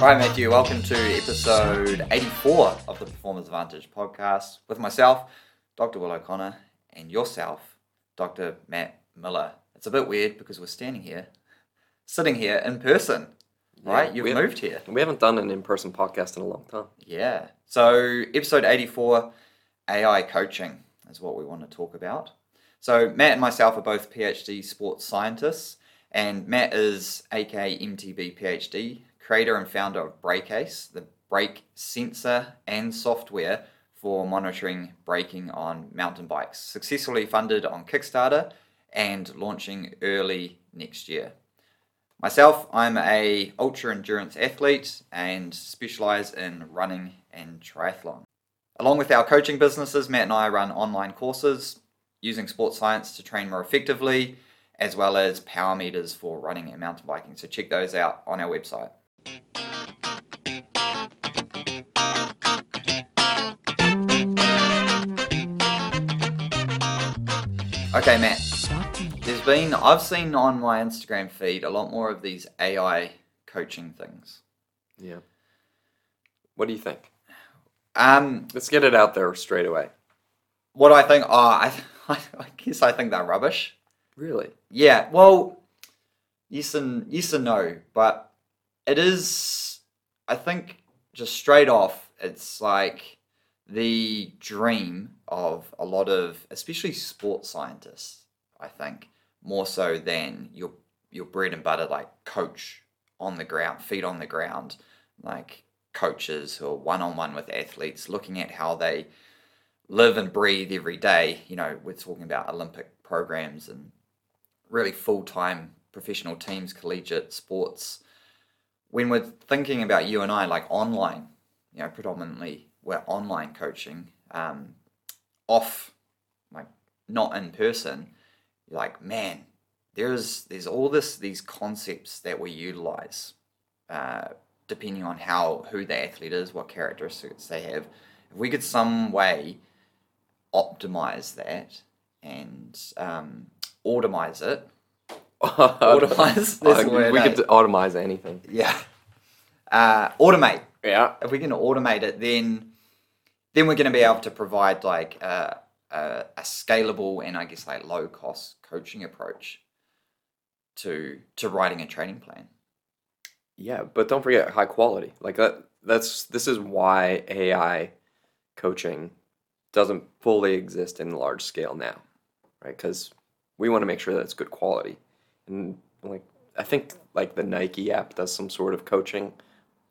Hi, Matthew. Welcome to episode 84 of the Performance Advantage podcast with myself, Dr. Will O'Connor, and yourself, Dr. Matt Miller. It's a bit weird because we're standing here, sitting here in person, right? Yeah, You've moved here. We haven't done an in-person podcast in a long time. Yeah. So, episode 84 AI coaching is what we want to talk about. So, Matt and myself are both PhD sports scientists, and Matt is aka MTB PhD, creator and founder of Brakeace, the brake sensor and software for monitoring braking on mountain bikes, successfully funded on Kickstarter and launching early next year. Myself, I'm a ultra endurance athlete and specialize in running and triathlon. Along with our coaching businesses, Matt and I run online courses using sports science to train more effectively, as well as power meters for running and mountain biking. So check those out on our website. Okay, Matt. There's been I've seen on my Instagram feed a lot more of these AI coaching things. Yeah. What do you think? Um, Let's get it out there straight away. what do I think? Oh, I, I guess I think they're rubbish. Really? Yeah, well, yes and yes and no, but it is. I think just straight off, it's like the dream of a lot of, especially sports scientists. I think more so than your your bread and butter like coach on the ground, feet on the ground, like coaches who are one on one with athletes, looking at how they live and breathe every day. You know, we're talking about Olympic programs and really full time professional teams, collegiate sports. When we're thinking about you and I, like online, you know, predominantly we're online coaching, um, off, like not in person. You're like, man, there's there's all this these concepts that we utilize, uh, depending on how who the athlete is, what characteristics they have. If we could some way optimize that and um, automize it, Automize? Uh, word, we eh? could automize anything. yeah, uh, automate. Yeah. If we can automate it, then then we're going to be able to provide like a, a, scalable and I guess like low cost coaching approach to to writing a training plan. Yeah, but don't forget high quality. Like that that's this is why AI coaching doesn't fully exist in large scale now. Right? Cuz we want to make sure that it's good quality. And like I think like the Nike app does some sort of coaching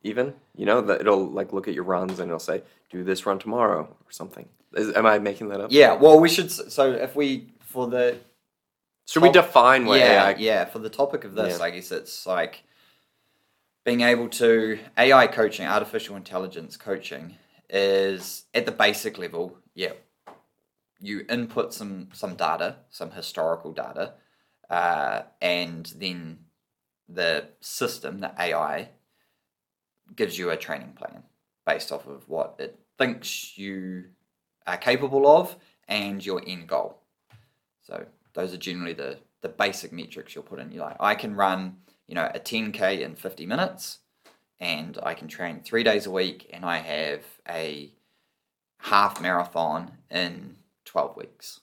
even, you know, that it'll like look at your runs and it'll say do this run tomorrow or something. Is, am I making that up? Yeah. Well, we should. So if we for the Should we define what yeah, AI yeah. For the topic of this, Yeah. I guess it's like being able to AI coaching, artificial intelligence coaching, is at the basic level. Yeah, you input some some data, some historical data, uh, and then the system, the AI, gives you a training plan based off of what it thinks you are capable of and your end goal. So those are generally the the basic metrics you'll put in. You're like, I can run, you know, a 10k in 50 minutes, and I can train three days a week, and I have a half marathon in 12 weeks.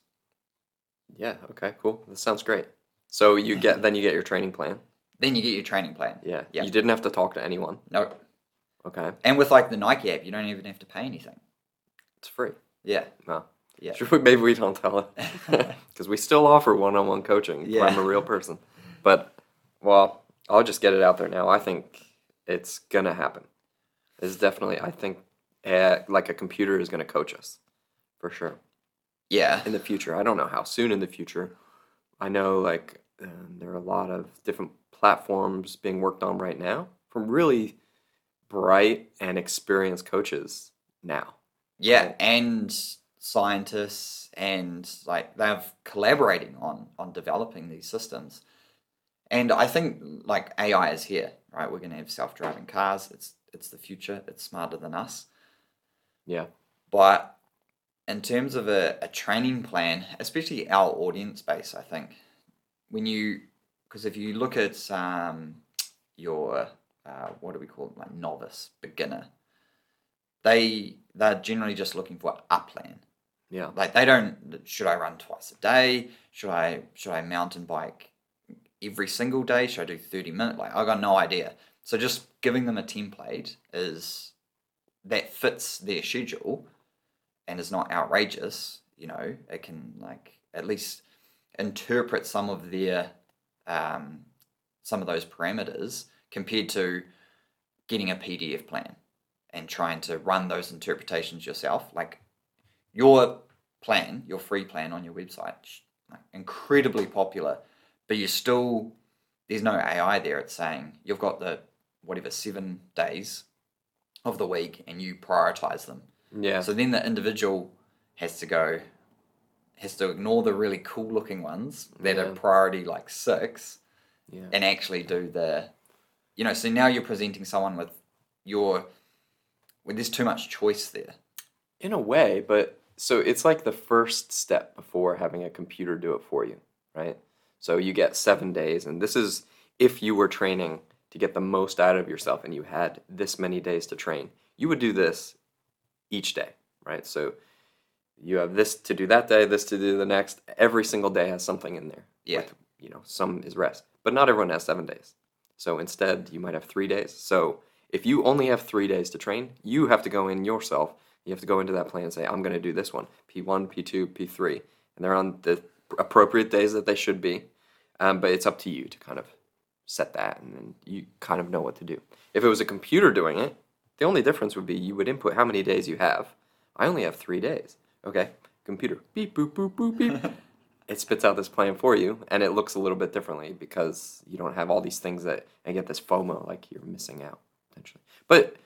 Yeah, okay, cool. That sounds great. So you get then you get your training plan. Then you get your training plan. Yeah. Yeah. You didn't have to talk to anyone. No, Okay. and with like the Nike app, you don't even have to pay anything. It's free. Yeah, No. Yeah. Should we, maybe we don't tell it. Because we still offer one on one coaching. Yeah. I'm a real person. But well, I'll just get it out there now. I think it's gonna happen. It's definitely I think uh, like a computer is gonna coach us. For sure. yeah, in the future. I don't know how soon in the future. I know like um, there are a lot of different platforms being worked on right now from really bright and experienced coaches now. yeah, and scientists and like they're collaborating on on developing these systems. And I think like AI is here, right? We're going to have self-driving cars. It's it's the future. It's smarter than us. Yeah. But in terms of a, a training plan, especially our audience base, I think when you, because if you look at um, your uh, what do we call it, like novice, beginner, they they're generally just looking for a plan. Yeah. Like they don't. Should I run twice a day? Should I should I mountain bike every single day? Should I do thirty minute? Like I got no idea. So just giving them a template is that fits their schedule and is not outrageous. You know, it can like at least interpret some of their um, some of those parameters compared to getting a PDF plan and trying to run those interpretations yourself. Like your plan, your free plan on your website, like incredibly popular, but you still there's no AI there. It's saying you've got the whatever seven days of the week and you prioritize them. Yeah. So then the individual has to go, has to ignore the really cool looking ones that are priority like six yeah. and actually do the, you know, so now you're presenting someone with your, when there's too much choice there. In a way, but so it's like the first step before having a computer do it for you, right? So you get seven days, and this is if you were training to get the most out of yourself and you had this many days to train, you would do this each day, right? So you have this to do that day, this to do the next. Every single day has something in there. Yeah. With, you know, some is rest, but not everyone has seven days. So instead, you might have three days. So if you only have three days to train, you have to go in yourself. You have to go into that plan and say, I'm going to do this one, P1, P2, P3. And they're on the appropriate days that they should be. Um, but it's up to you to kind of set that and then you kind of know what to do. If it was a computer doing it, the only difference would be you would input how many days you have. I only have three days. Okay, computer, beep, boop, boop, boop, beep. it spits out this plan for you and it looks a little bit differently because you don't have all these things that and get this FOMO like you're missing out potentially. But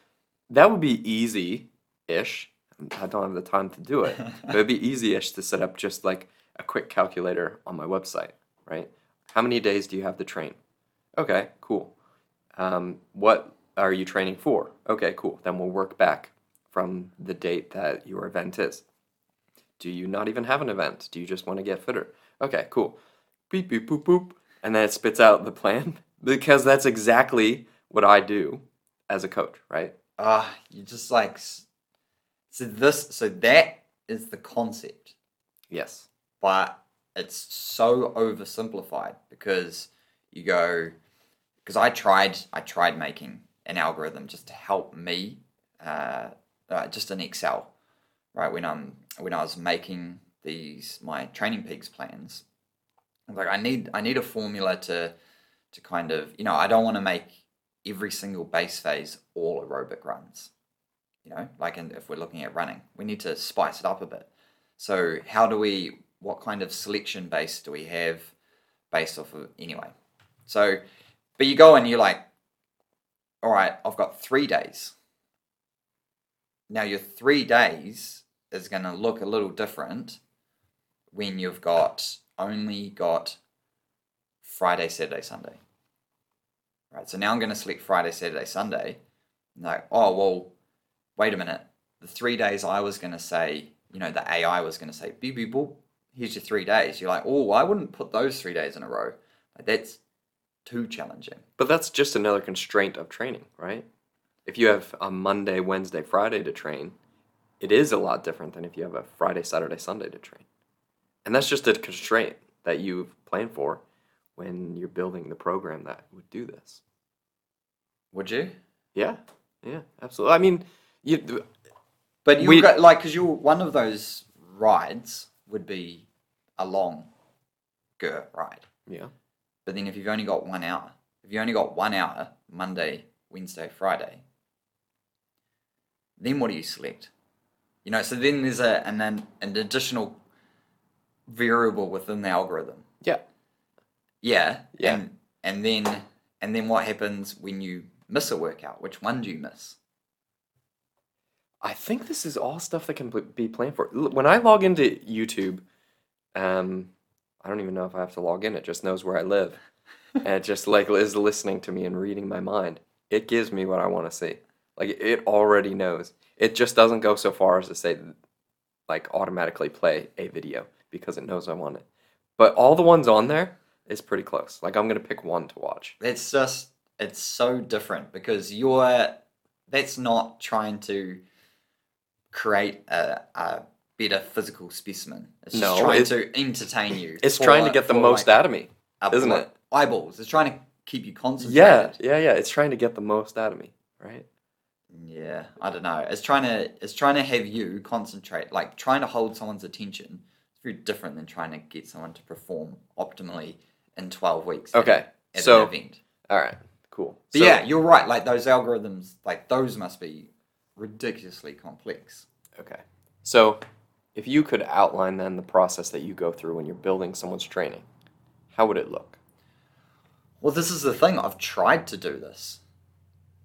that would be easy ish. I don't have the time to do it. but it'd be easy ish to set up just like a quick calculator on my website, right? How many days do you have to train? Okay, cool. Um, what are you training for? Okay, cool. Then we'll work back from the date that your event is. Do you not even have an event? Do you just want to get fitter? Okay, cool. Beep, beep, boop, boop. And then it spits out the plan because that's exactly what I do as a coach, right? Ah, you just like, so this, so that is the concept. Yes. but it's so oversimplified because you go because I tried I tried making an algorithm just to help me uh, uh, just in Excel right when I'm when I was making these my Training Peaks plans I was like I need I need a formula to to kind of you know I don't want to make every single base phase all aerobic runs you know like in, if we're looking at running we need to spice it up a bit so how do we what kind of selection base do we have based off of anyway? So but you go and you're like, all right, I've got three days. Now your three days is gonna look a little different when you've got only got Friday, Saturday, Sunday. Right, so now I'm gonna select Friday, Saturday, Sunday. Like, oh well, wait a minute. The three days I was gonna say, you know, the AI was gonna say, beep beep boop, here's your three days. You're like, oh, I wouldn't put those three days in a row. Like, that's too challenging. But that's just another constraint of training, right? If you have a Monday, Wednesday, Friday to train, it is a lot different than if you have a Friday, Saturday, Sunday to train. And that's just a constraint that you've planned for when you're building the program that would do this. Would you? Yeah, yeah, absolutely. I mean, you, But you We- got like because you one of those rides would be a long GER ride. yeah, But then if you've only got one hour, if you only got one hour, Monday, Wednesday, Friday, then what do you select? You know, so then there's a and then an additional variable within the algorithm. yeah. Yeah. Yeah. And and then and then what happens when you miss a workout? Which one do you miss? I think this is all stuff that can be planned for. When I log into YouTube, um, I don't even know if I have to log in. It just knows where I live, and it just like is listening to me and reading my mind. It gives me what I want to see. Like it already knows. It just doesn't go so far as to say, like automatically play a video because it knows I want it. But all the ones on there is pretty close. Like I'm gonna pick one to watch. It's just it's so different because you're that's not trying to create a, a better physical specimen. It's just No, trying it- to entertain you. It's trying to get the most like, out of me. isn't it? Eyeballs. It's trying to keep you concentrated. Yeah, yeah, yeah. It's trying to get the most out of me, right? Yeah, I don't know. It's trying to it's trying to have you concentrate, like trying to hold someone's attention. It's very different than trying to get someone to perform optimally in twelve weeks. at- Okay. At So, an event. all right, cool. But So- yeah, you're right. Like those algorithms, like those must be ridiculously complex. Okay. So, if you could outline then the process that you go through when you're building someone's training, how would it look? Well, this is the thing. I've tried to do this,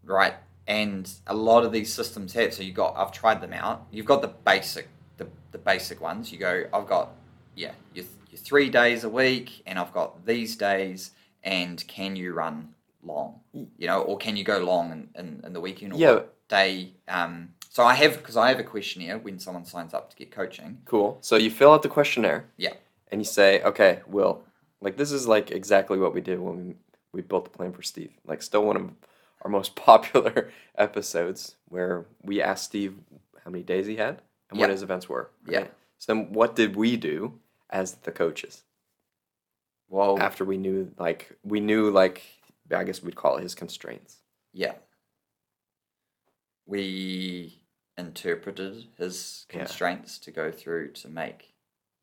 right? And a lot of these systems have. So you've got. I've tried them out. You've got the basic, the, the basic ones. You go. I've got, yeah, your, your three days a week, and I've got these days. And can you run long? You know, or can you go long in, in, in the weekend? Or Yeah. day. Um. So I have because I have a questionnaire when someone signs up to get coaching. Cool. So you fill out the questionnaire. Yeah. And you say, okay, Will, like this is like exactly what we did when we, we built the plan for Steve. Like still one of our most popular episodes where we asked Steve how many days he had and what his events were. Yeah. So then what did we do as the coaches Well, after we knew like we knew like I guess we'd call it his constraints. Yeah. We interpreted his Yeah. constraints to go through to make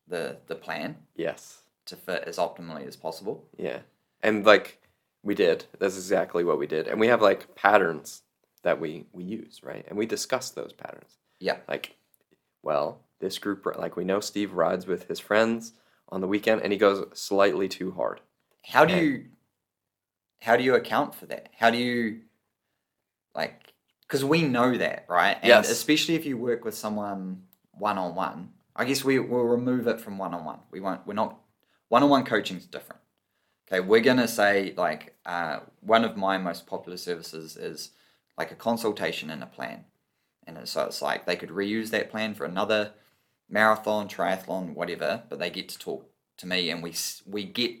the the plan Yes. to fit as optimally as possible. Yeah. And like we did. That's exactly what we did. And we have like patterns that we we use, right? And we discuss those patterns. Yeah. Like well, this group like we know Steve rides with his friends on the weekend and he goes slightly too hard. How do Okay. you how do you account for that? How do you like because we know that, right? And Yes. especially if you work with someone one on one. I guess we will remove it from one on one. We won't we're not one on one coaching is different. Okay, we're gonna say like uh, one of my most popular services is like a consultation and a plan, and so it's like they could reuse that plan for another marathon, triathlon, whatever, but they get to talk to me, and we we get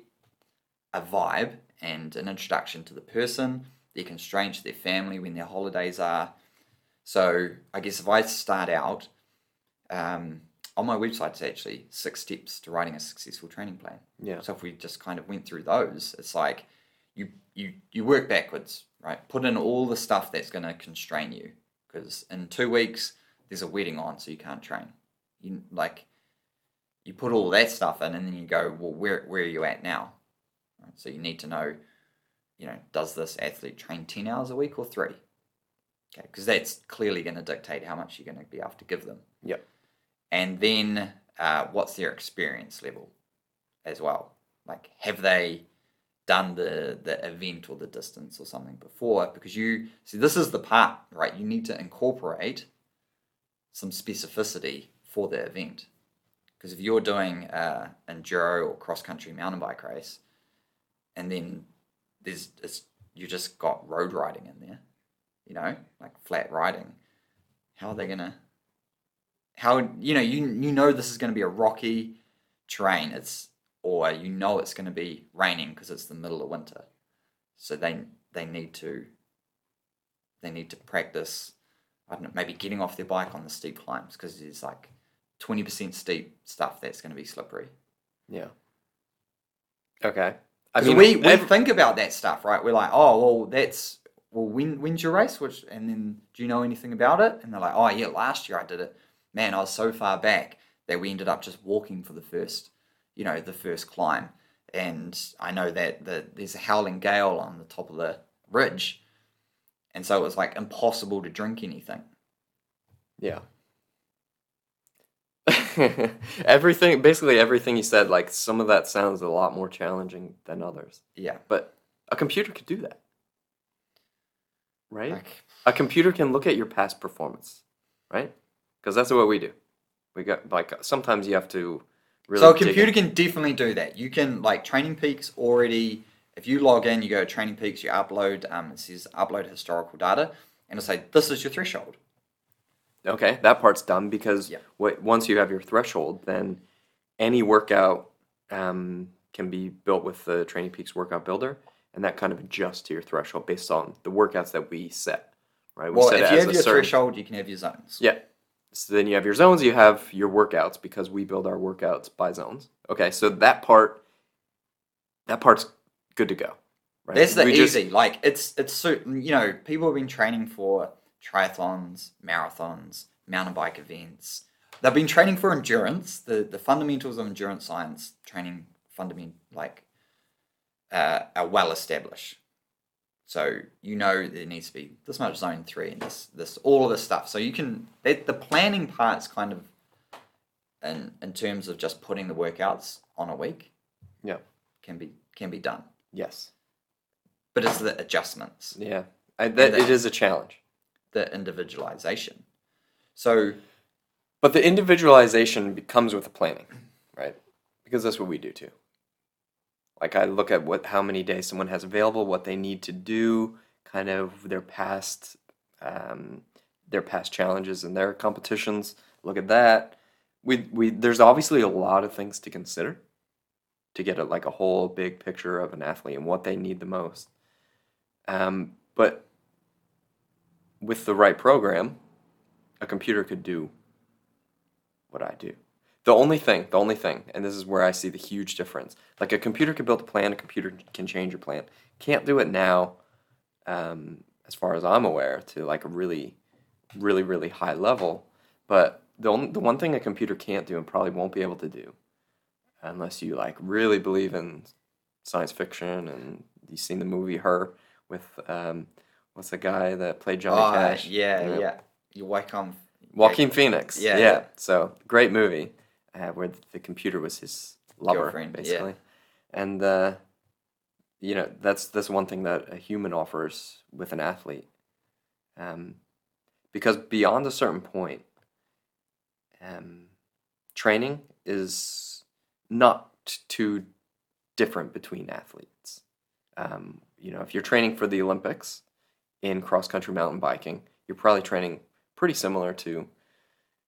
a vibe and an introduction to the person, their constraints, their family, when their holidays are. So I guess if I start out, um, on my website, it's actually six steps to writing a successful training plan. Yeah. So if we just kind of went through those, it's like you you you work backwards, right? Put in all the stuff that's going to constrain you, because in two weeks there's a wedding on, so you can't train. You like you put all that stuff in, and then you go, well, where where are you at now? Right? So you need to know, you know, does this athlete train ten hours a week or three? Okay, because that's clearly going to dictate how much you're going to be able to give them Yep. And then uh, what's their experience level as well? Like have they done the the event or the distance or something before? Because you see this is the part right? You need to incorporate some specificity for the event. Because if you're doing uh, enduro or cross country mountain bike race and then there's you just got road riding in there you know? Like flat riding. How are they gonna how you know you you know this is going to be a rocky terrain. It's or you know it's going to be raining because it's the middle of winter. So they they need to they need to practice i don't know maybe getting off their bike on the steep climbs because there's like 20% steep stuff that's going to be slippery. Yeah. Okay. I mean, we, we think about that stuff right? We're like oh well that's well when when's your race? Which and then do you know anything about it? And they're like oh yeah last year i did it man i was so far back that we ended up just walking for the first you know the first climb and i know that the, there's a howling gale on the top of the ridge and so it was like impossible to drink anything Yeah. everything, basically everything you said, like some of that sounds a lot more challenging than others. yeah But a computer could do that, right? like A computer can look at your past performance, right? Because that's what we do. We got like sometimes you have to really. so a computer can definitely do that. You can like Training Peaks already. If you log in, you go to Training Peaks, you upload. Um, it says upload historical data, and it'll say this is your threshold. Okay, that part's done because Yeah. what, once you have your threshold, then any workout um, can be built with the Training Peaks workout builder, and that kind of adjusts to your threshold based on the workouts that we set. Right? We Well, set if you have your certain- threshold, you can have your zones. Yeah. So then you have your zones, you have your workouts because we build our workouts by zones. Okay, so that part that part's good to go. Right? That's the We just- easy. Like it's it's so you know people have been training for triathlons, marathons, mountain bike events. They've been training for endurance. The the fundamentals of endurance science training fundament like uh, are well established. So you know there needs to be this much zone three and this this all of this stuff. So you can the planning part's kind of in in terms of just putting the workouts on a week. Yeah. Can be can be done. Yes. But it's the adjustments, Yeah. I, that, then- it is a challenge. the individualization. So But the individualization comes with the planning, right? Because that's what we do too. Like I look at what how many days someone has available, what they need to do, kind of their past um, their past challenges and their competitions. Look at that. We we there's obviously a lot of things to consider to get a, like a whole big picture of an athlete and what they need the most. Um, but with the right program, a computer could do what I do. The only thing, the only thing, and this is where I see the huge difference. Like a computer can build a plan, a computer can change your plan. Can't do it now, um, as far as I'm aware, to like a really, really, really high level. But the only, the one thing a computer can't do and probably won't be able to do, unless you like really believe in science fiction and you've seen the movie Her with um, what's the guy that played Johnny oh, Cash? yeah, Yeah. yeah. You wake on Joaquin Phoenix. Yeah, Yeah. yeah. So great movie, uh, where the computer was his lover, Girlfriend, yeah. basically, and uh, you know that's that's one thing that a human offers with an athlete, um, because beyond a certain point, um, training is not too different between athletes. Um, you know, if you're training for the Olympics in cross country mountain biking, you're probably training pretty similar to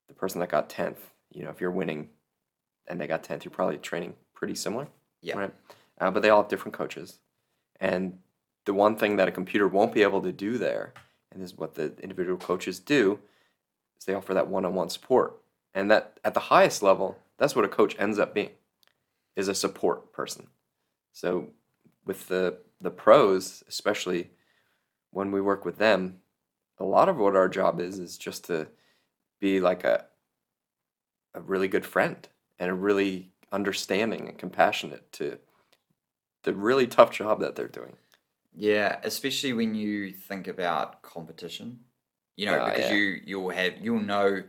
the person that got 10th. You know, if you're winning and they got 10th, you're probably training pretty similar. Yeah. Right. Uh, but they all have different coaches. And the one thing that a computer won't be able to do there, and this is what the individual coaches do, is they offer that one on one support. And that at the highest level, that's what a coach ends up being, is a support person. So with the the pros, especially when we work with them, a lot of what our job is is just to be like a a really good friend and a really understanding and compassionate to the really tough job that they're doing. Yeah, especially when you think about competition. You know, Ah, because yeah. you you'll have you'll know,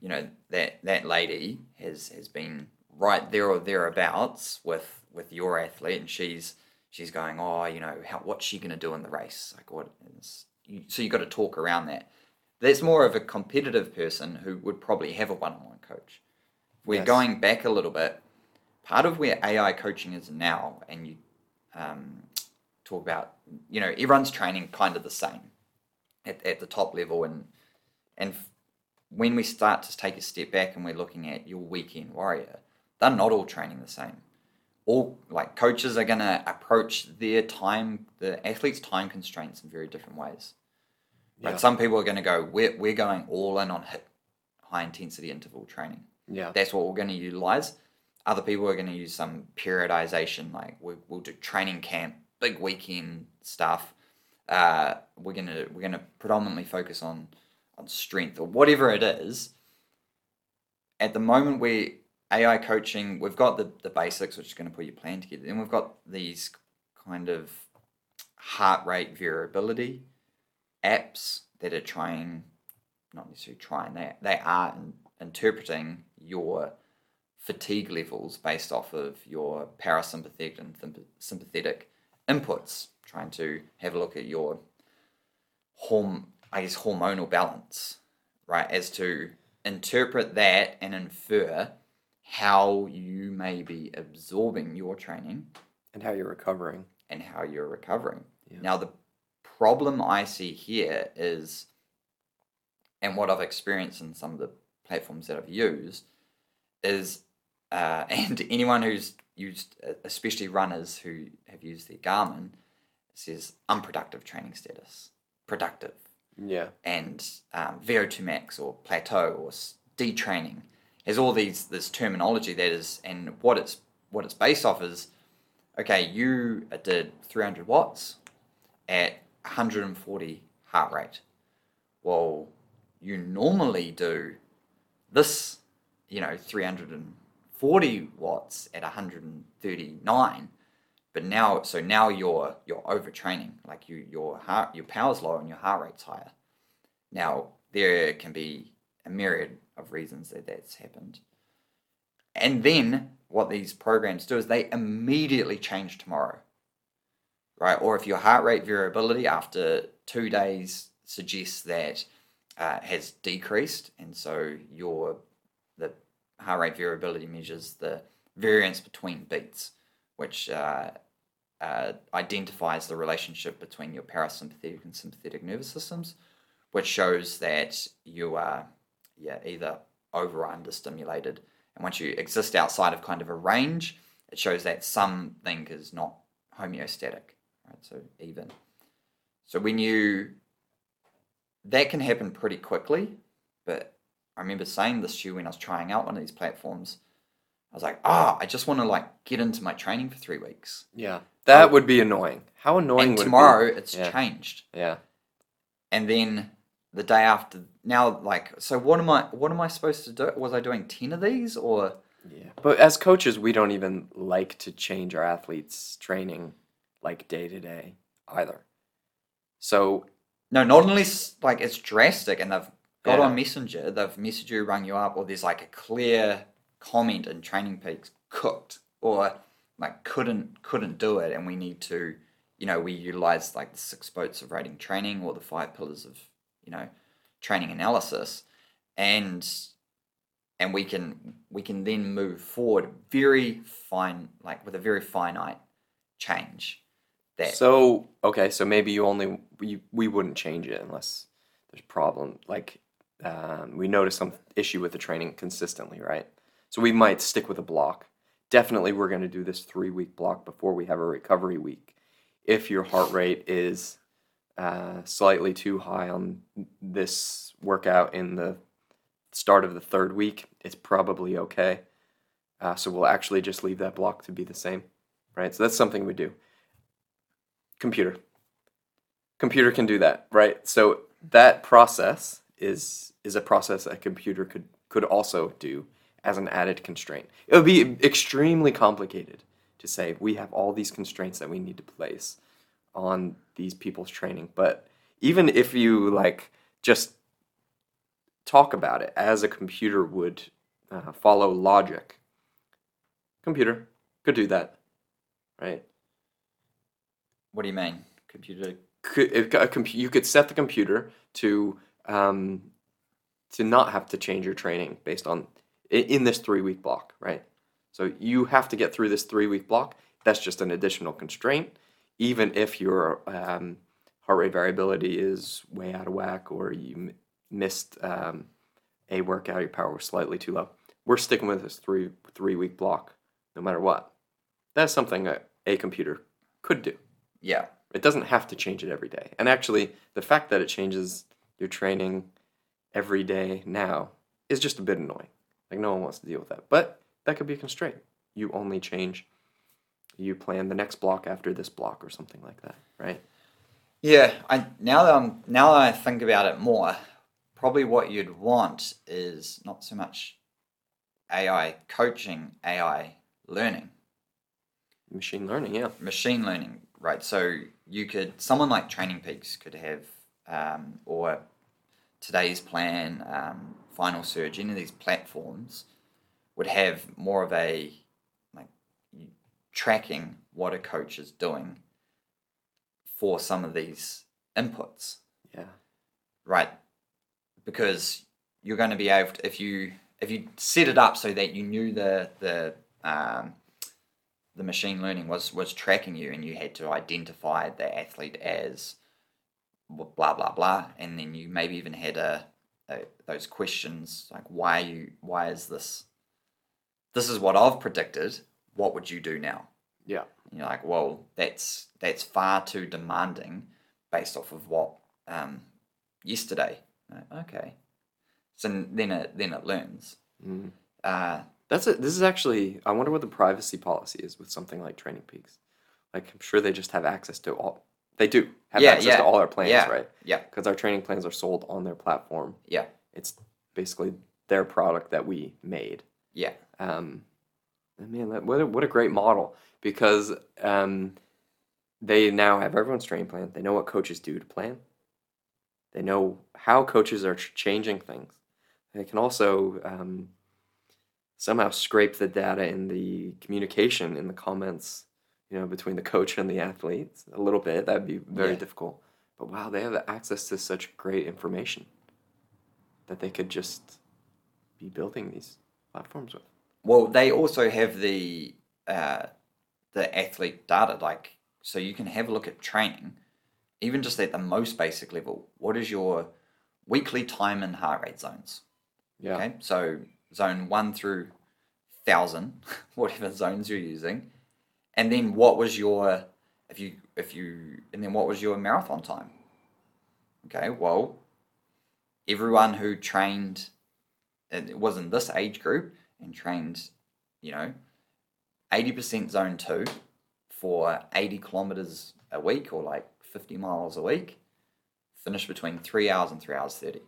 you know that that lady has has been right there or thereabouts with with your athlete, and she's she's going, oh, you know, how what's she gonna do in the race? Like what? Is, you, so you got to talk around that. That's more of a competitive person who would probably have a one-on-one coach. We're Yes. going back a little bit. Part of where AI coaching is now, and you um, talk about you know everyone's training kind of the same at, at the top level and and when we start to take a step back and we're looking at your weekend warrior they're not all training the same all like coaches are going to approach their time the athlete's time constraints in very different ways like Yeah. some people are going to go we're, we're going all in on HIIT high intensity interval training Yeah. that's what we're going to utilize. Other people are going to use some periodization, like we, we'll do training camp, big weekend stuff. Uh, we're gonna we're gonna predominantly focus on on strength or whatever it is. At the moment, we AI coaching, we've got the the basics, which is going to put your plan together. Then we've got these kind of heart rate variability apps that are trying, not necessarily trying, they, they are interpreting your fatigue levels based off of your parasympathetic and sympathetic inputs, trying to have a look at your horm- I guess hormonal balance, right? As to interpret that and infer how you may be absorbing your training And how you're recovering. and how you're recovering. Yeah. Now, the problem I see here is, and what I've experienced in some of the platforms that I've used, is, uh, and anyone who's used, especially runners who have used their Garmin, says unproductive training status, productive, Yeah. and um, VO2 max or plateau or detraining has all these this terminology that is and what it's what it's based off is okay you did 300 watts at 140 heart rate well you normally do this you know 340 watts at 139 but now so now you're you're overtraining like you your heart your power's lower and your heart rate's higher. Now there can be a myriad of reasons that that's happened. And then what these programs do is they immediately change tomorrow right? Or if your heart rate variability after two days suggests that uh, has decreased and so your the heart rate variability measures the variance between beats which uh, uh, identifies the relationship between your parasympathetic and sympathetic nervous systems, which shows that you are yeah, either over or under stimulated. And once you exist outside of kind of a range, it shows that something is not homeostatic, right? So even. So when you, that can happen pretty quickly, but I remember saying this to you when I was trying out one of these platforms. I was like, ah, I just want to like get into my training for three weeks. Yeah. That would be annoying. How annoying and tomorrow it it's Yeah. changed. Yeah. And then the day after, now like, so what am I? What am I supposed to do? Was I doing ten of these or? Yeah. But as coaches, we don't even like to change our athletes' training like day to day either. So, No, not unless like it's drastic and they've got Yeah. on Messenger, they've messaged you, rung you up, or there's like a clear comment in Training Peaks, cooked, or like couldn't couldn't do it, and we need to, you know, we utilize like the six boats of rating training or the five pillars of, you know, training analysis, and and we can we can then move forward very fine, like with a very finite change. That so okay, so maybe you only we, we wouldn't change it unless there's problem like um, we notice some issue with the training consistently, right? So we might stick with a block. Definitely, we're going to do this three week block before we have a recovery week. If your heart rate is uh, slightly too high on this workout in the start of the third week, it's probably okay. Uh, so we'll actually just leave that block to be the same, right? So that's something we do. Computer. Computer can do that, right? So that process is is a process that a computer could could also do as an added constraint. It would be extremely complicated to say we have all these constraints that we need to place on these people's training, but even if you like just talk about it as a computer would uh, follow logic, computer could do that, right? What do you mean, computer? could a compu- you could set the computer to um, to not have to change your training based on in this three week block, right? So you have to get through this three week block. That's just an additional constraint, even if your um, heart rate variability is way out of whack or you m- missed um, a workout, your power was slightly too low. We're sticking with this three three week block, no matter what. That's something a, a computer could do. Yeah, It doesn't have to change it every day. And actually, the fact that it changes your training every day now is just a bit annoying. Like, no one wants to deal with that. But that could be a constraint. You only change, you plan the next block after this block or something like that, right? Yeah, I now that I'm now that I think about it more, probably what you'd want is not so much AI coaching, AI learning, Machine learning, yeah. machine learning, right? So you could someone like Training Peaks could have, um, or today's plan, um, Final Surge, any of these platforms would have more of a like tracking what a coach is doing for some of these inputs. Yeah. right because you're going to be able to if you if you set it up so that you knew the the um, the machine learning was was tracking you and you had to identify the athlete as blah blah blah and then you maybe even had a, a those questions like why you why is this this is what I've predicted what would you do now Yeah. And you're like, well, that's that's far too demanding based off of what um, yesterday. Like, okay. So then it then it learns. Mm. Uh, That's it. This is actually. I wonder what the privacy policy is with something like Training Peaks. Like I'm sure they just have access to all. They do have Yeah, access yeah, to all our plans, yeah, right? yeah. Because our training plans are sold on their platform. yeah, It's basically their product that we made. yeah, Um, and man, what a, what a great model because um, they now have everyone's training plan. They know what coaches do to plan. They know how coaches are changing things. They can also um, somehow scrape the data in the communication in the comments, you know, between the coach and the athletes a little bit. That'd be very Yeah. difficult. But wow, they have access to such great information that they could just be building these platforms with. Well, they also have the uh, the athlete data, like so you can have a look at training, even just at the most basic level. What is your weekly time and heart rate zones? Yeah. Okay, so zone one through thousand, whatever zones you're using, and then what was your if you if you and then what was your marathon time? Okay, well, everyone who trained it was in this age group and trained, you know, eighty percent zone two for eighty kilometers a week or like fifty miles a week, finished between three hours and three hours thirty.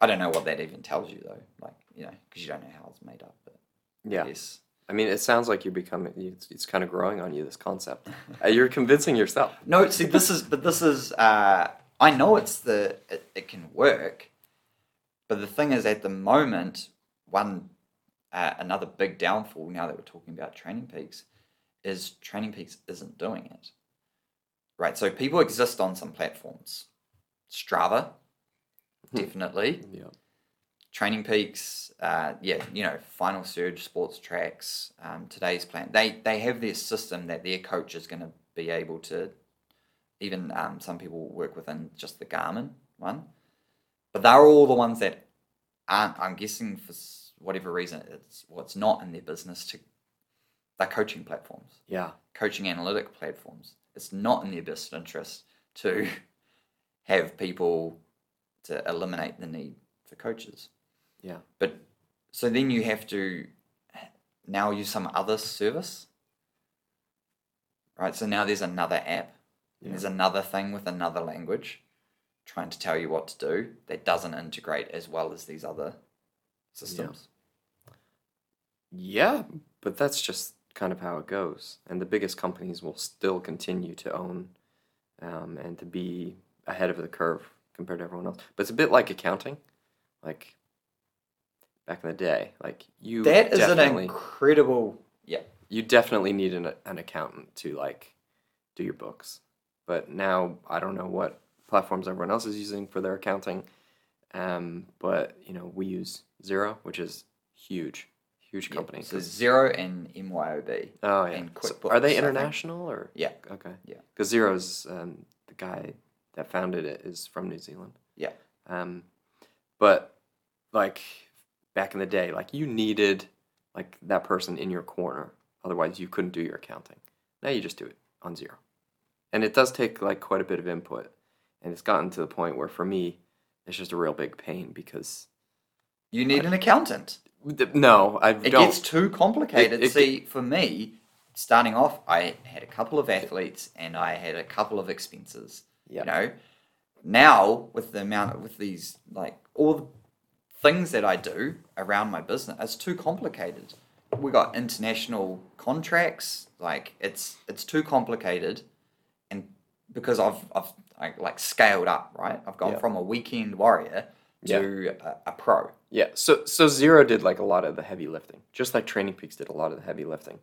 I don't know what that even tells you though, like you know, because you don't know how it's made up. But Yeah. yes, I mean, it sounds like you're becoming, it's, it's kind of growing on you, this concept. Uh, you're convincing yourself. no. See, this is but this is. Uh, I know it's the it, it can work, but the thing is, at the moment, one uh, another big downfall now that we're talking about Training Peaks is Training Peaks isn't doing it. Right, so people exist on some platforms. Strava. Definitely. Yeah. Training Peaks, uh, yeah, you know, Final Surge, Sports Tracks, um, today's plan. They they have their system that their coach is going to be able to. Even um, some people work within just the Garmin one, but they're all the ones that aren't. I'm guessing for whatever reason, it's well, not in their business to. They're coaching platforms, Yeah. coaching analytic platforms. It's not in their best interest to have people to eliminate the need for coaches. Yeah. But so then you have to now use some other service. Right? So now there's another app. Yeah. There's another thing with another language trying to tell you what to do that doesn't integrate as well as these other systems. Yeah, but that's just kind of how it goes. And the biggest companies will still continue to own um, and to be ahead of the curve compared to everyone else. But it's a bit like accounting. Like back in the day, like you That is an incredible yeah. you definitely need an, an accountant to like do your books. But now I don't know what platforms everyone else is using for their accounting. Um, but you know, we use Xero, which is huge, huge yeah. company. So 'cause- Xero and MYOB. oh yeah. and So QuickBooks, are they international or? Yeah. Okay. Yeah. Because Xero's um, the guy that founded it is from New Zealand. Yeah. Um, but like back in the day, like you needed like that person in your corner, otherwise you couldn't do your accounting. Now you just do it on Xero, and it does take like quite a bit of input, and it's gotten to the point where for me, it's just a real big pain because You need an accountant. no, I It don't. gets too complicated. It- it- See, for me, starting off, I had a couple of athletes and I had a couple of expenses. Yeah. You know, now with the amount of, with these like all the things that I do around my business, it's too complicated. We got international contracts, like it's it's too complicated, and because I've I've I, like scaled up, right? I've gone Yeah. from a weekend warrior to a, a pro. Yeah, so so Xero did like a lot of the heavy lifting, just like Training Peaks did a lot of the heavy lifting.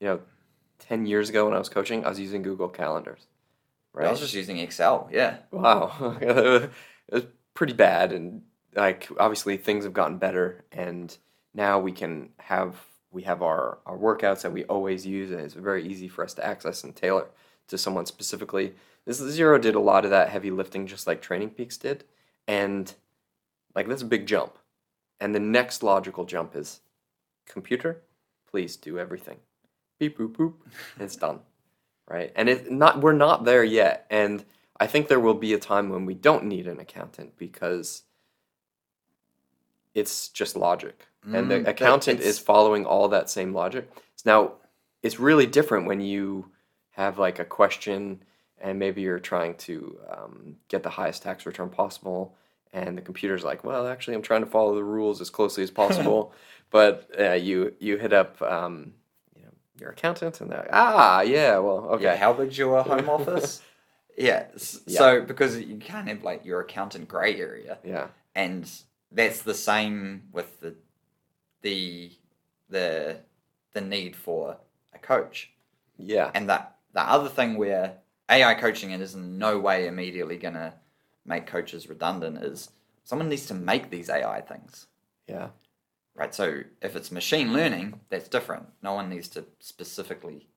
You know, ten years ago when I was coaching, I was using Google Calendars. Right. I was just using Excel, yeah. wow, it was pretty bad, and like obviously things have gotten better, and now we can have we have our our workouts that we always use, and it's very easy for us to access and tailor to someone specifically. This Xero did a lot of that heavy lifting, just like Training Peaks did, and like that's a big jump. And the next logical jump is computer, please do everything. beep boop boop, it's done, right? And it not we're not there yet, and I think there will be a time when we don't need an accountant because it's just logic, and Mm, the accountant is following all that same logic. Now, it's really different when you have like a question and maybe you're trying to um, get the highest tax return possible and the computer's like well actually i'm trying to follow the rules as closely as possible but uh, you you hit up um, your accountant and they're like ah yeah well okay Yeah, how big's your home office? Yeah. Yeah. So because you can't have like your accountant grey area, yeah and that's the same with the the the the need for a coach. yeah And that the other thing where AI coaching is in no way immediately gonna make coaches redundant is someone needs to make these AI things. yeah Right. So if it's machine learning, that's different. No one needs to specifically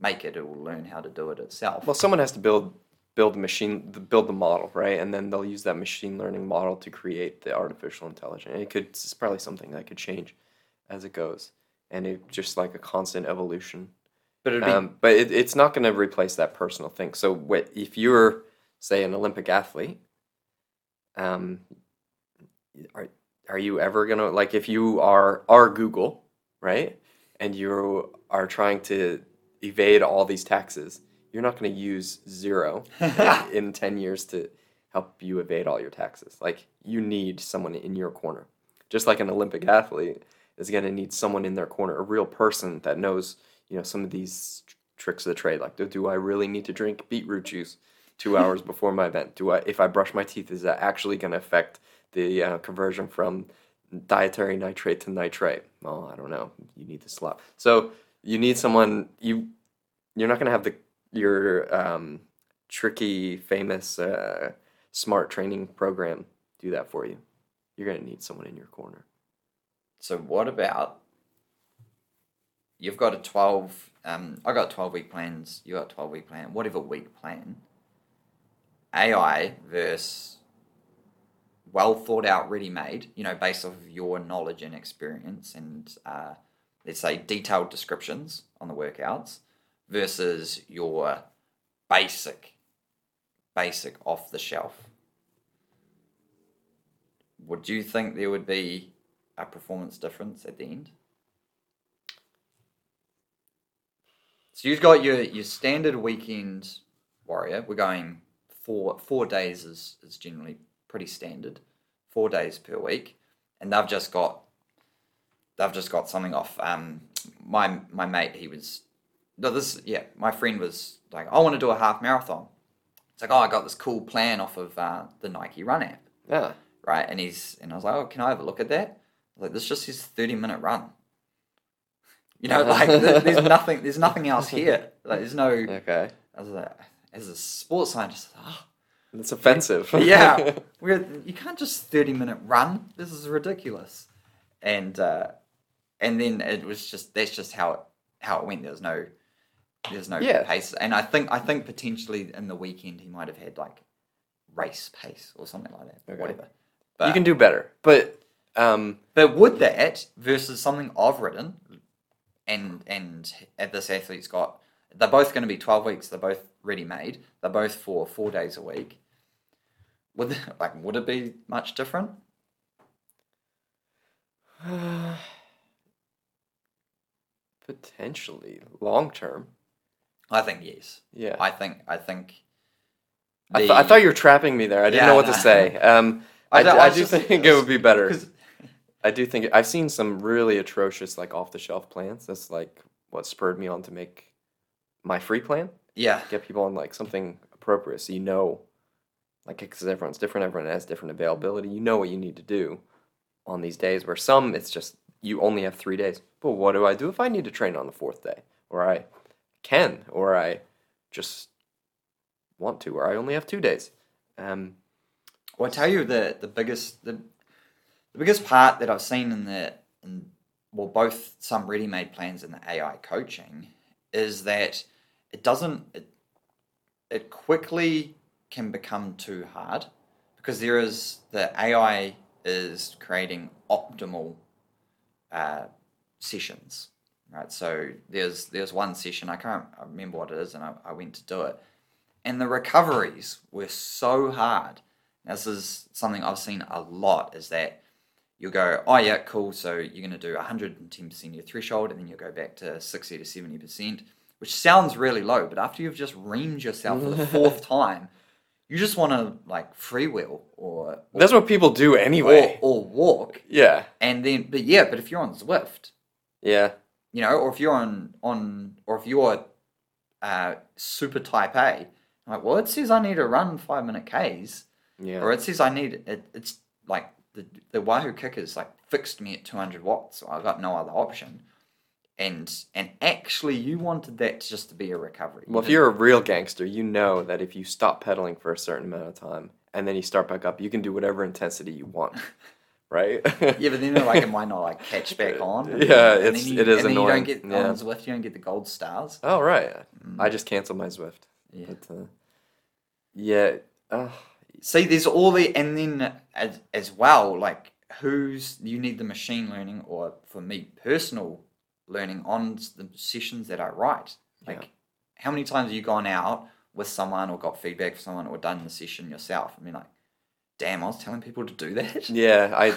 make it, it will learn how to do it itself. well someone has to build build the machine build the model right and then they'll use that machine learning model to create the artificial intelligence and it could it's probably something that could change as it goes and it just like a constant evolution but it'd be Um, but it, it's not going to replace that personal thing. So what, if you're, say, an Olympic athlete, um, are are you ever gonna like if you are are Google, right, and you are trying to evade all these taxes, you're not going to use Xero in ten years to help you evade all your taxes. Like you need someone in your corner, just like an Olympic athlete is going to need someone in their corner, a real person that knows you know some of these tr- tricks of the trade. Like do, do i really need to drink beetroot juice two hours before my event? Do i if i brush my teeth is that actually going to affect the uh, conversion from dietary nitrate to nitrite well i don't know you need the slop so you need someone you you're not going to have the your um, tricky famous uh, smart training program do that for you you're going to need someone in your corner So what about you've got a twelve? Um, I got twelve week plans. You got twelve week plan. Whatever week plan. AI versus well thought out, ready made. You know, based off of your knowledge and experience, and uh, let's say detailed descriptions on the workouts versus your basic, basic off the shelf. Would you think there would be a performance difference at the end? So you've got your, your standard weekend warrior. We're going four four days is, is generally pretty standard. Four days per week. And they've just got they've just got something off. Um my my mate he was no this yeah, my friend was like, I want to do a half marathon. It's like, oh I got this cool plan off of uh, the Nike Run app yeah right? And he's and I was like, oh, can I have a look at that? Like, this is just his thirty minute run. You know, like there's nothing, there's nothing else here. Like, there's no. okay I was like, as a sports scientist, oh, it's offensive yeah, we're you can't just thirty minute run. This is ridiculous. And uh, and then it was just that's just how it how it went. There was no there's no Yeah. pace. And I think I think potentially in the weekend he might have had like race pace or something like that. Okay. Whatever. you can do better but um But would that versus something I've written, and and at this athlete's got, they're both going to be twelve weeks. They're both ready made. They're both for four days a week. Would like would it be much different? potentially long term I think yes. yeah I think I think. I, th- I thought you were trapping me there i didn't Yeah, know what to say um I I, don't- d- I I was do think it would be better. I do think I've seen some really atrocious like off the shelf plans. That's like what spurred me on to make my free plan. yeah, Get people on like something appropriate, so you know, like because everyone's different, everyone has different availability. You know what you need to do on these days. Where some it's just you only have three days. But what do I do if I need to train on the fourth day, or I can, or I just want to, or I only have two days? Um, Well, I tell you the the biggest the, the biggest part that I've seen in the in well both some ready made plans and the AI coaching is that it doesn't it, it quickly can become too hard because there is the AI is creating optimal uh, sessions right? So there's there's one session I can't remember what it is, and I, I went to do it, and the recoveries were so hard. This is something I've seen a lot. Is that you'll go, oh yeah, cool. So you're going to do 110% your threshold, and then you'll go back to 60 to 70%, which sounds really low. But after you've just reamed yourself for the fourth time, you just want to like freewheel or, or That's what people do anyway. or, or walk, yeah. and then but yeah, but if you're on Zwift, Yeah. you know, or if you're on on or if you're uh, super type A, like well, it says I need to run five minute Ks, Yeah. or it says I need it. It's like the the Wahoo KICKRs like fixed me at two hundred watts, so I got no other option. And and actually, you wanted that just to be a recovery. Well, if you're a real gangster, you know that if you stop pedaling for a certain amount of time and then you start back up, you can do whatever intensity you want, right? yeah, but then like it might not like catch back on. and- Yeah, and it's- you- it is and then You annoying, don't get yeah. on Zwift, you don't get the gold stars. oh, right. Mm. I just canceled my Zwift. Yeah. But, uh, yeah. Uh, See, there's all the, and then as, as well, like who's you need the machine learning, or for me, personal learning on the sessions that I write. Like, Yeah. how many times have you gone out with someone or got feedback from someone or done the session yourself? I mean, like, damn, I was telling people to do that. yeah, I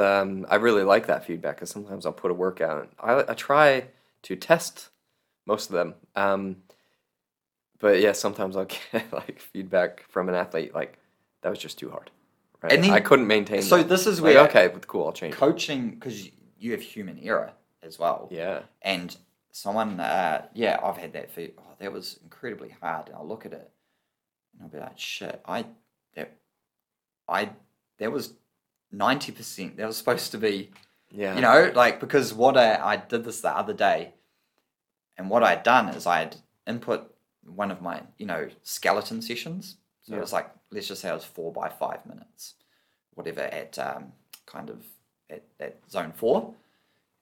um, I really like that feedback because sometimes I'll put a workout. I, I try to test most of them. Um, but yeah, sometimes I'll get like feedback from an athlete like that was just too hard. Right? And then- I couldn't maintain. So that. this is Like, where okay, cool, I'll change. coaching, because you have human error as well. Yeah. And someone, uh, yeah, I've had that feed. Oh, that was incredibly hard. And I'll look at it and I'll be like, shit, I, that, I, that was 90%. That was supposed to be, Yeah. you know, like, because what I, I did this the other day and what I'd done is I'd input one of my, you know, skeleton sessions. So Yeah. it was like, let's just say it was four by five minutes, whatever, at um, kind of at, at zone four.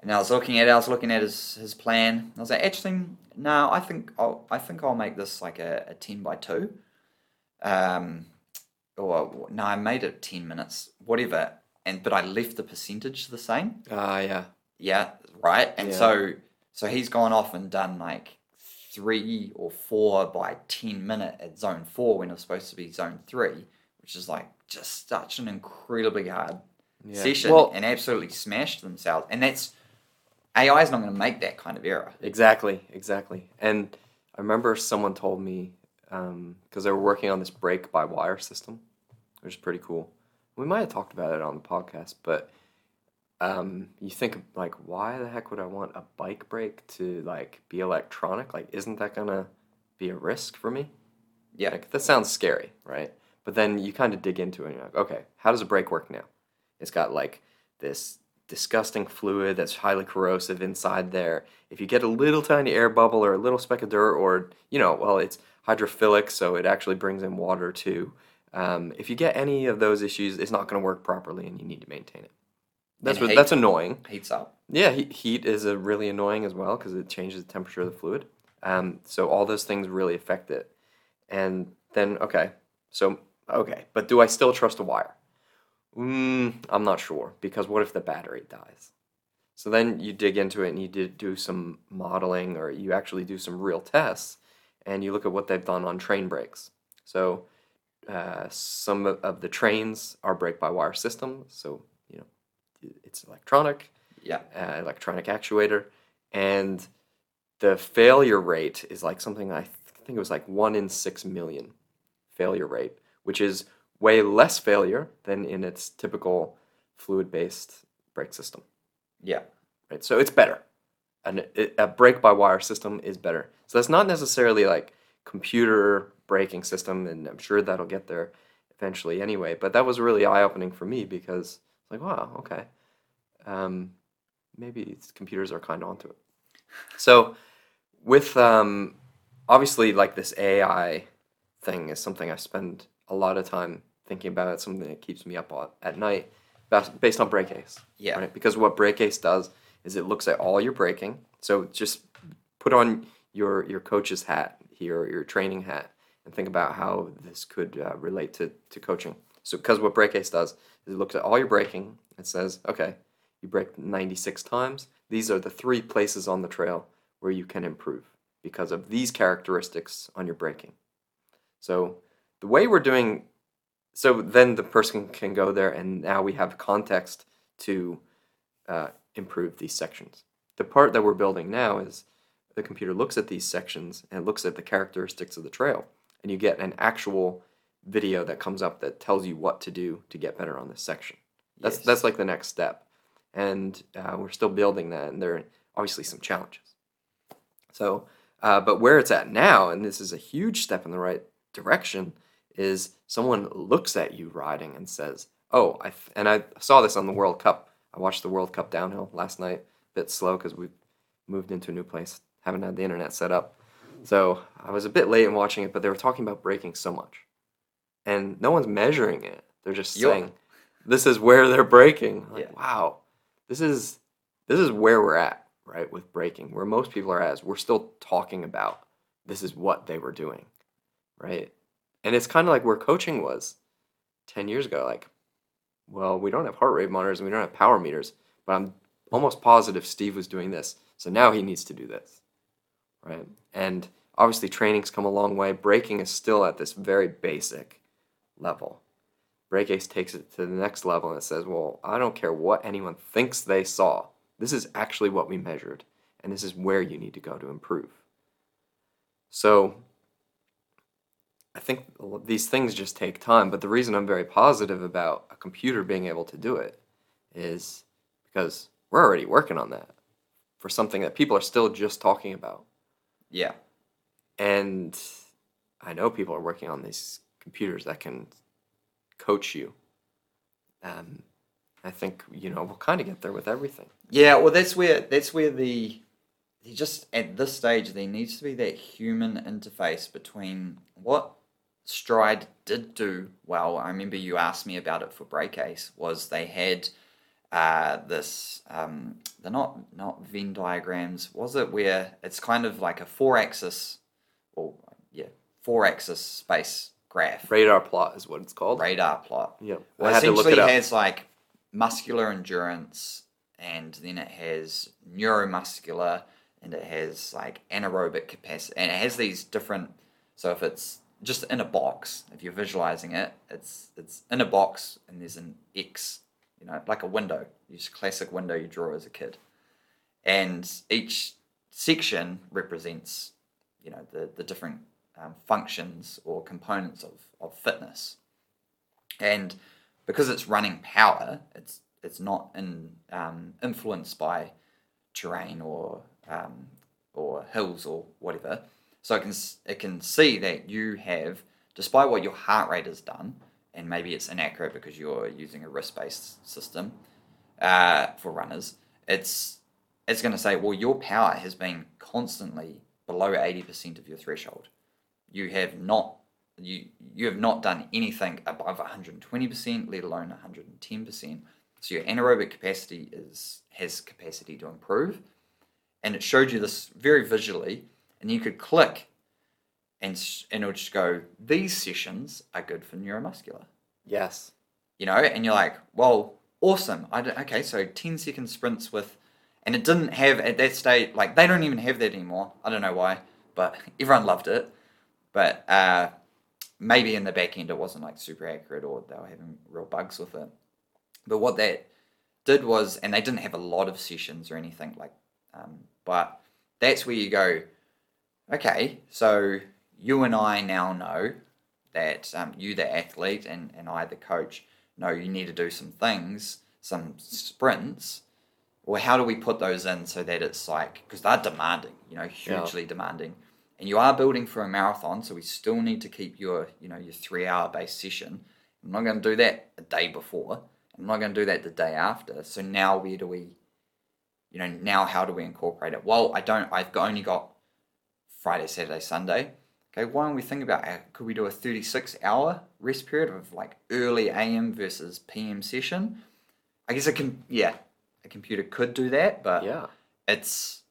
And I was looking at it, I was looking at his, his plan. I was like, actually, no, I think I'll I think I'll make this like a, a ten by two. Um, or no, I made it ten minutes, whatever. And but I left the percentage the same. Ah, yeah. Yeah, right. And Yeah. so so he's gone off and done like three or four by ten minute at zone four when it was supposed to be zone three, which is like just such an incredibly hard Yeah. session Well, and absolutely smashed themselves. And that's AI is not going to make that kind of error. exactly, exactly. And I remember someone told me because they were working on this brake by wire system, which is pretty cool. We might have talked about it on the podcast, but um, you think like, why the heck would I want a bike brake to like be electronic? Like, isn't that gonna be a risk for me? Yeah. Like that sounds scary, right? But then you kind of dig into it and you're like, okay, how does a brake work now? It's got like this disgusting fluid that's highly corrosive inside there. If you get a little tiny air bubble or a little speck of dirt, or you know, well, it's hydrophilic, so it actually brings in water too. Um, if you get any of those issues, it's not going to work properly, and you need to maintain it. That's what that's annoying. Heats up. Yeah, heat, heat is a really annoying as well because it changes the temperature of the fluid. Um, so all those things really affect it. And then okay, so okay, but do I still trust a wire? Mm, I'm not sure because what if the battery dies? So then you dig into it and you do some modeling or you actually do some real tests and you look at what they've done on train brakes. So uh, some of- the trains are brake by wire systems, so you know it's electronic Yeah. uh, electronic actuator, and the failure rate is like something I th- think it was like one in six million failure rate, which is way less failure than in its typical fluid-based brake system. Yeah. Right, so it's better. An, it- a brake-by-wire system is better. So that's not necessarily like computer braking system, and I'm sure that'll get there eventually anyway. But that was really eye-opening for me because it's like, wow, okay, um, maybe it's- computers are kind of onto it. So with um, obviously like this AI thing is something I spend a lot of time thinking about. It's something that keeps me up on, at night, based on Brake Ace Yeah. right? Because what Brake Ace does is it looks at all your braking. So just put on your your coach's hat here, your training hat, and think about how this could uh, relate to, to coaching. So because what Brake Ace does is it looks at all your braking and says, okay, you brake 96 times. these are the three places on the trail where you can improve because of these characteristics on your braking. So the way we're doing, so then the person can go there, and now we have context to uh, improve these sections. The part that we're building now is the computer looks at these sections and looks at the characteristics of the trail, and you get an actual video that comes up that tells you what to do to get better on this section. That's Yes. that's like the next step, and uh, we're still building that, and there are obviously some challenges. So, uh, but where it's at now, and this is a huge step in the right direction, is someone looks at you riding and says, "Oh, I," th- and I saw this on the World Cup. I watched the World Cup downhill last night. A bit slow because we moved into a new place, haven't had the internet set up, so I was a bit late in watching it. But they were talking about braking so much, and no one's measuring it. They're just You're- saying, "This is where they're braking." Like, Yeah. wow, this is this is where we're at, right, with braking. Where most people are at is we're still talking about this is what they were doing, right? And it's kind of like where coaching was 10 years ago. Like, well, we don't have heart rate monitors and we don't have power meters, but I'm almost positive Steve was doing this. So now he needs to do this, right? And obviously, training's come a long way. Braking is still at this very basic level. Brake Ace takes it to the next level and it says, well, I don't care what anyone thinks they saw. This is actually what we measured, and this is where you need to go to improve. So, I think these things just take time, but the reason I'm very positive about a computer being able to do it is because we're already working on that for something that people are still just talking about. Yeah. And I know people are working on these computers that can coach you. Um, I think you know we'll kind of get there with everything. Yeah, well, that's where that's where the just at this stage there needs to be that human interface between what Stryd did do well. I remember you asked me about it for Brake Ace was they had uh, this um, they're not not Venn diagrams was it where it's kind of like a four axis or yeah four axis space graph Radar plot is what it's called. radar plot Yeah. well, I had to look essentially it has like muscular endurance, and then it has neuromuscular, and it has like anaerobic capacity, and it has these different. So if it's just in a box, if you're visualizing it, it's it's in a box, and there's an X, you know, like a window, just classic window you draw as a kid, and each section represents, you know, the the different um, functions or components of of fitness and because it's running power, it's it's not in, um, influenced by terrain or um, or hills or whatever. So it can it can see that you have, despite what your heart rate has done, and maybe it's inaccurate because you're using a wrist based system uh, for runners. It's it's going to say, well, your power has been constantly below eighty percent of your threshold. You have not you you have not done anything above 120%, let alone 110%. So your anaerobic capacity is has capacity to improve, and it showed you this very visually, and you could click, and and it would just go, these sessions are good for neuromuscular, Yes. you know, and you're like, well, awesome. I don't, okay, so 10 second sprints with, and it didn't have at that state like they don't even have that anymore. I don't know why, but everyone loved it, but. uh maybe in the back end it wasn't like super accurate or they were having real bugs with it. But what that did was, and they didn't have a lot of sessions or anything like, um, but that's where you go, okay, so you and I now know that um, you, the athlete, and, and I, the coach, know you need to do some things, some sprints. Well, how do we put those in so that it's like, because they're demanding, you know, hugely demanding and you are building for a marathon, so we still need to keep your, you know, your three hour base session. I'm not going to do that a day before. I'm not going to do that the day after. So now where do we, you know, now how do we incorporate it? Well, I don't. I've only got Friday, Saturday, Sunday. Okay, why don't we think about uh, could we do a 36 hour rest period of like early AM versus PM session? I guess it can. Yeah, a computer could do that, but Yeah. it's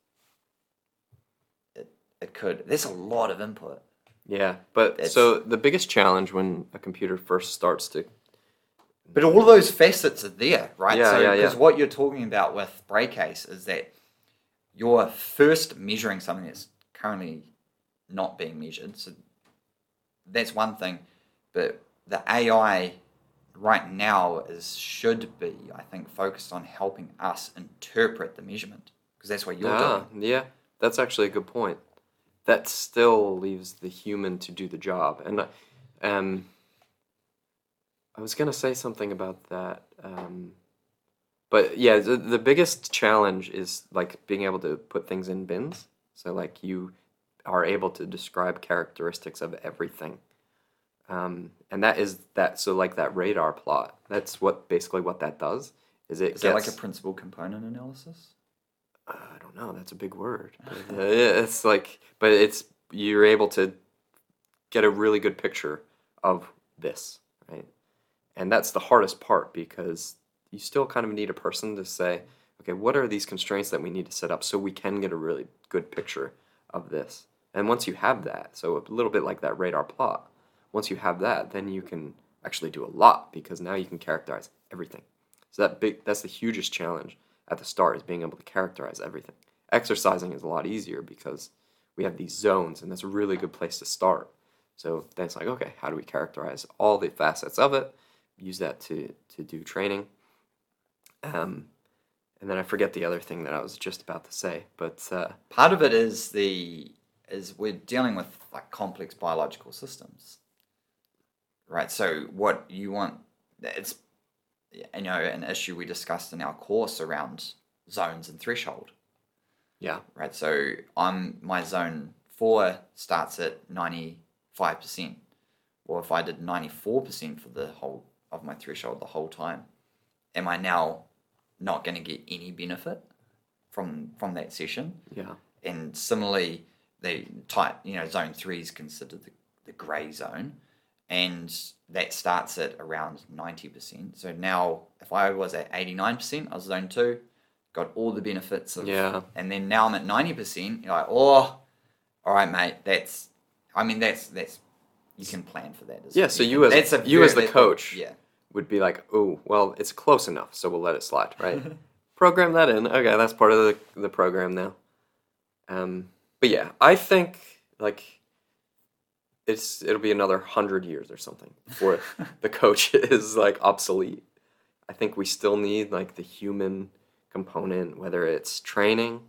it, it could there's a lot of input Yeah. But It's- so the biggest challenge when a computer first starts to but all of those facets are there right Yeah, so yeah, yeah. because what you're talking about with Brake Ace is that you're first measuring something that's currently not being measured. So that's one thing. But the AI right now is should be, I think, focused on helping us interpret the measurement because that's what you're Ah, doing. yeah, that's actually a good point. That still leaves the human to do the job, and um, I was gonna say something about that, um, but yeah, the, the biggest challenge is like being able to put things in bins. So like you are able to describe characteristics of everything, um, and that is that. So like that radar plot, that's what basically what that does. Is it Is that like a principal component analysis? uh, I don't know. That's a big word. But, uh, it's like, but it's you're able to get a really good picture of this, right? And that's the hardest part because you still kind of need a person to say, okay, what are these constraints that we need to set up so we can get a really good picture of this? And once you have that, so a little bit like that radar plot, once you have that, then you can actually do a lot because now you can characterize everything. So that big that's the hugest challenge at the start is being able to characterize everything. Exercising is a lot easier because we have these zones and that's a really good place to start. So then it's like, okay, how do we characterize all the facets of it? Use that to to do training. Um, and then I forget the other thing that I was just about to say, but uh, Part of it is the is we're dealing with like complex biological systems, right? So what you want, it's you know an issue we discussed in our course around zones and threshold, yeah, right? So I'm my zone four starts at ninety five percent, or if I did ninety four percent for the whole of my threshold the whole time, am I now not going to get any benefit from from that session? yeah, and similarly, the type you know zone three is considered the, the grey zone, and that starts at around ninety percent. So now, if I was at eighty nine percent, I was zone two, got all the benefits of Yeah. and then now I'm at ninety percent. You're like, oh, all right, mate. That's, I mean, that's that's you can plan for that. As Yeah, so can- you as- that's a you as the coach. yeah. Would be like, oh, well, it's close enough, so we'll let it slide, right? program that in. Okay, that's part of the, the program now. Um, but yeah, I think like it's it'll be another hundred years or something before the coach is like obsolete. I think we still need like the human component, whether it's training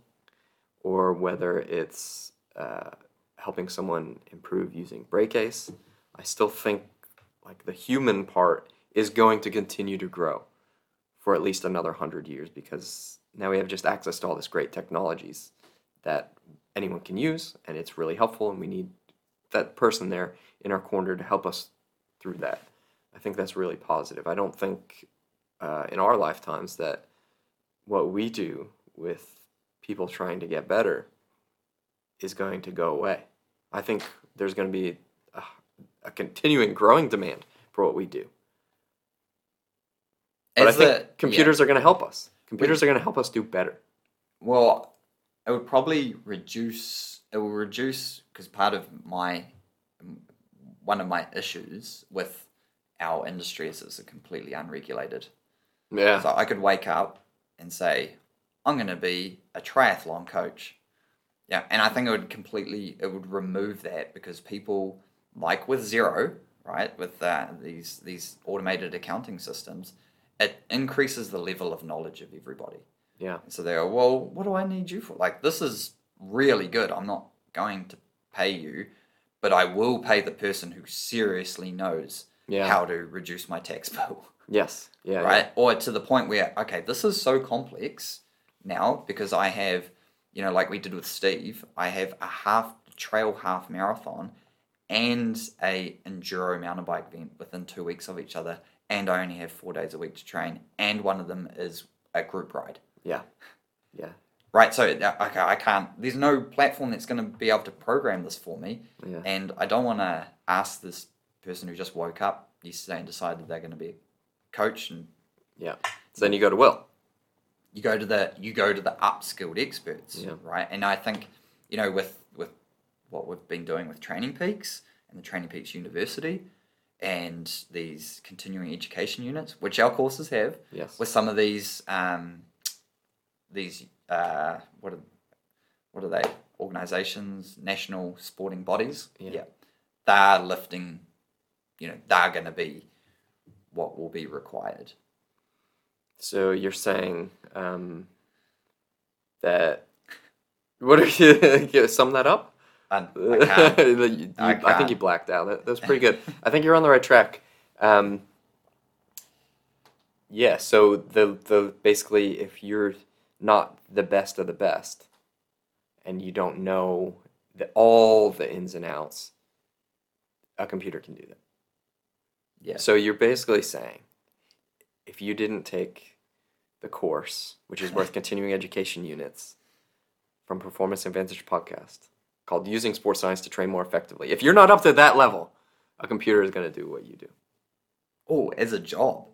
or whether it's uh, helping someone improve using Brake Ace. I still think like the human part is going to continue to grow for at least another hundred years because now we have just access to all this great technologies that anyone can use and it's really helpful and we need that person there in our corner to help us through that. I think that's really positive. I don't think uh, in our lifetimes that what we do with people trying to get better is going to go away. I think there's going to be a, a continuing growing demand for what we do. But As I think the- computers are going to help us. Computers are going to help us do better. Well, it would probably reduce. It will reduce because part of my one of my issues with our industry is it's completely unregulated. Yeah. So I could wake up and say, I'm going to be a triathlon coach. Yeah, and I think it would completely it would remove that because people like with Xero, right, with uh, these these automated accounting systems, it increases the level of knowledge of everybody. Yeah. So they go, well, what do I need you for? Like, this is really good. I'm not going to pay you, but I will pay the person who seriously knows Yeah. how to reduce my tax bill, Yes. Yeah. yeah. right? Or to the point where, okay, this is so complex now because I have, you know, like we did with Steve, I have a half trail half marathon and a enduro mountain bike event within two weeks of each other, and I only have four days a week to train, and one of them is a group ride. Yeah. Yeah. Right, so uh, okay, I can't. There's no platform that's going to be able to program this for me, Yeah. and I don't want to ask this person who just woke up yesterday and decided they're going to be a coach, and Yeah. So then you go to Will. you go to the you go to the upskilled experts, Yeah. right? And I think you know with with what we've been doing with Training Peaks and the Training Peaks University and these continuing education units, which our courses have, Yes. with some of these um, these uh, what are what are they? Organizations, national sporting bodies. Yeah. They're lifting, you know, they're going to be what will be required. So you're saying um, that. What are you? you sum that up? And I. You- you- I I, think you blacked out. That, that's pretty good. I think you're on the right track. Um, yeah. So the the basically, if you're not the best of the best, and you don't know the, all the ins and outs, a computer can do that. yeah. So you're basically saying, if you didn't take the course, which is worth continuing education units from Performance Advantage Podcast, called Using Sports Science to Train More Effectively, if you're not up to that level, a computer is going to do what you do. Oh, as a job,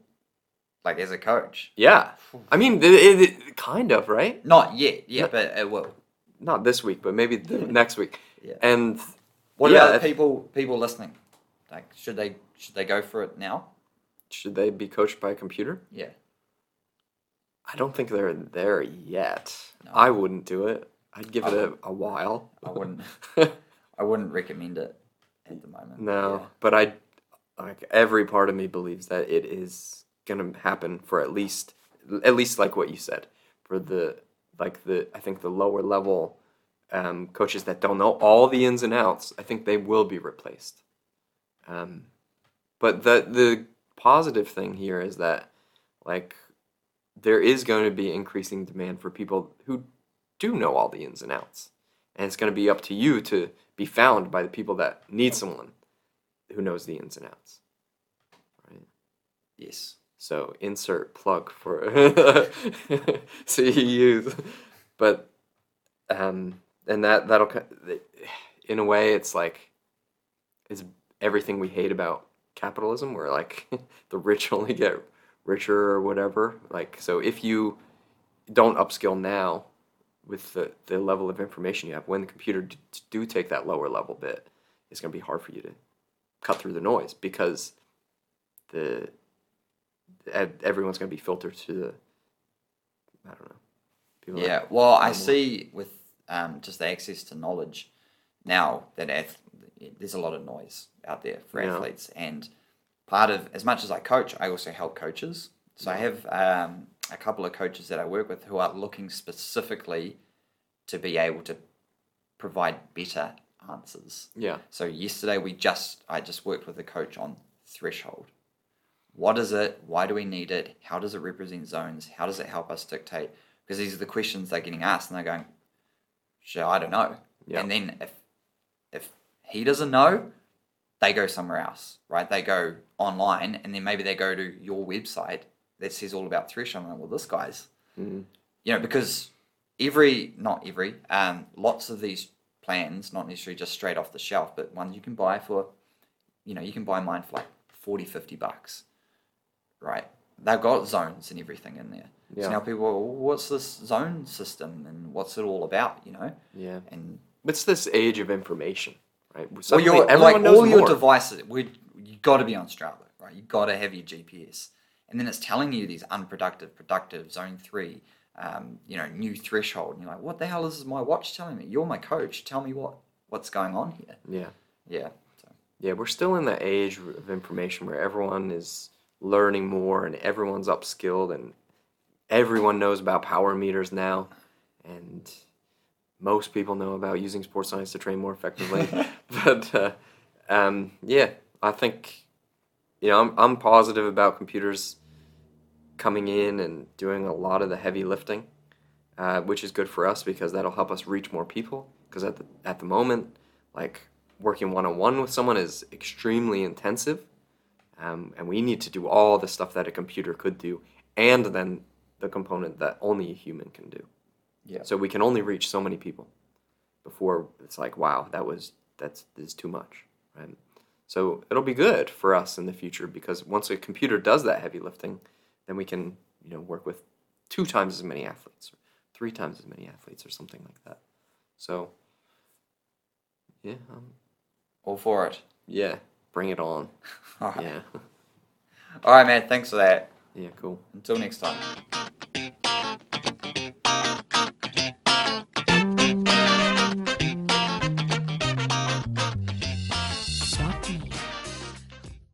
like as a coach. Yeah. I mean, it, it, it- kind of, right? Not yet. Yeah, No. but uh, it will. Not this week, but maybe the next week. Yeah. And What yeah, about people people listening? Like, should they should they go for it now? should they be coached by a computer? Yeah. I don't think they're there yet. No. I wouldn't do it. I'd give I it a, a while. I wouldn't. I wouldn't recommend it at the moment. No, Yeah. but I like every part of me believes that it is gonna happen for at least at least like what you said for the like the I think the lower level um, coaches that don't know all the ins and outs. I think they will be replaced. Um, but the the positive thing here is that like there is going to be increasing demand for people who do know all the ins and outs, and it's going to be up to you to be found by the people that need someone who knows the ins and outs. Right. Yes. So insert plug for CEUs, but um, and that that'll in a way it's like it's everything we hate about capitalism, where like the rich only get richer or whatever. Like so, if you don't upskill now with the, the level of information you have, when the computer d- do take that lower level bit, it's going to be hard for you to cut through the noise because the everyone's going to be filtered to the I don't know. People Yeah. Well, I see with um, just the access to knowledge now that ath- there's a lot of noise out there for Yeah. athletes, and part of as much as I coach, I also help coaches. So I have um, a couple of coaches that I work with who are looking specifically to be able to provide better answers. yeah, So yesterday we just I just worked with a coach on threshold. What is it? Why do we need it? How does it represent zones? How does it help us dictate? Because these are the questions they're getting asked, and they're going, "Sure, I don't know." Yeah. And then if if he doesn't know, they go somewhere else, right? They go online, and then maybe they go to your website that says all about threshold. I'm like, well, this guy's Mhm. you know, because every, not every, um, lots of these plans, not necessarily just straight off the shelf, but ones you can buy for, you know, you can buy mine for like 40, 50 bucks, right? They've got zones and everything in there. Yeah. So now people, are, well, what's this zone system and what's it all about, you know? yeah. And It's this age of information, right? well, Suddenly your, everyone like all your devices, we you got to be on Strava, right? You've got to have your GPS, and then it's telling you these unproductive, productive, zone three, um, you know, new threshold, and you're like, what the hell is my watch telling me? You're my coach. Tell me what what's going on here. yeah. Yeah. So, Yeah, we're still in that age of information where everyone is learning more and everyone's upskilled and everyone knows about power meters now and most people know about using sports science to train more effectively. but uh, um, yeah, I think you know I'm I'm positive about computers coming in and doing a lot of the heavy lifting, uh, which is good for us because that'll help us reach more people. Because at the at the moment, like working one on one with someone is extremely intensive, um, and we need to do all the stuff that a computer could do, and then the component that only a human can do. Yeah. So we can only reach so many people before it's like, wow, that was that's is too much, right? So it'll be good for us in the future because once a computer does that heavy lifting, then we can you know work with two times as many athletes, or three times as many athletes, or something like that. So yeah, um, all for it. yeah, bring it on. All right. Yeah, All right, man. Thanks for that. yeah, cool. Until next time.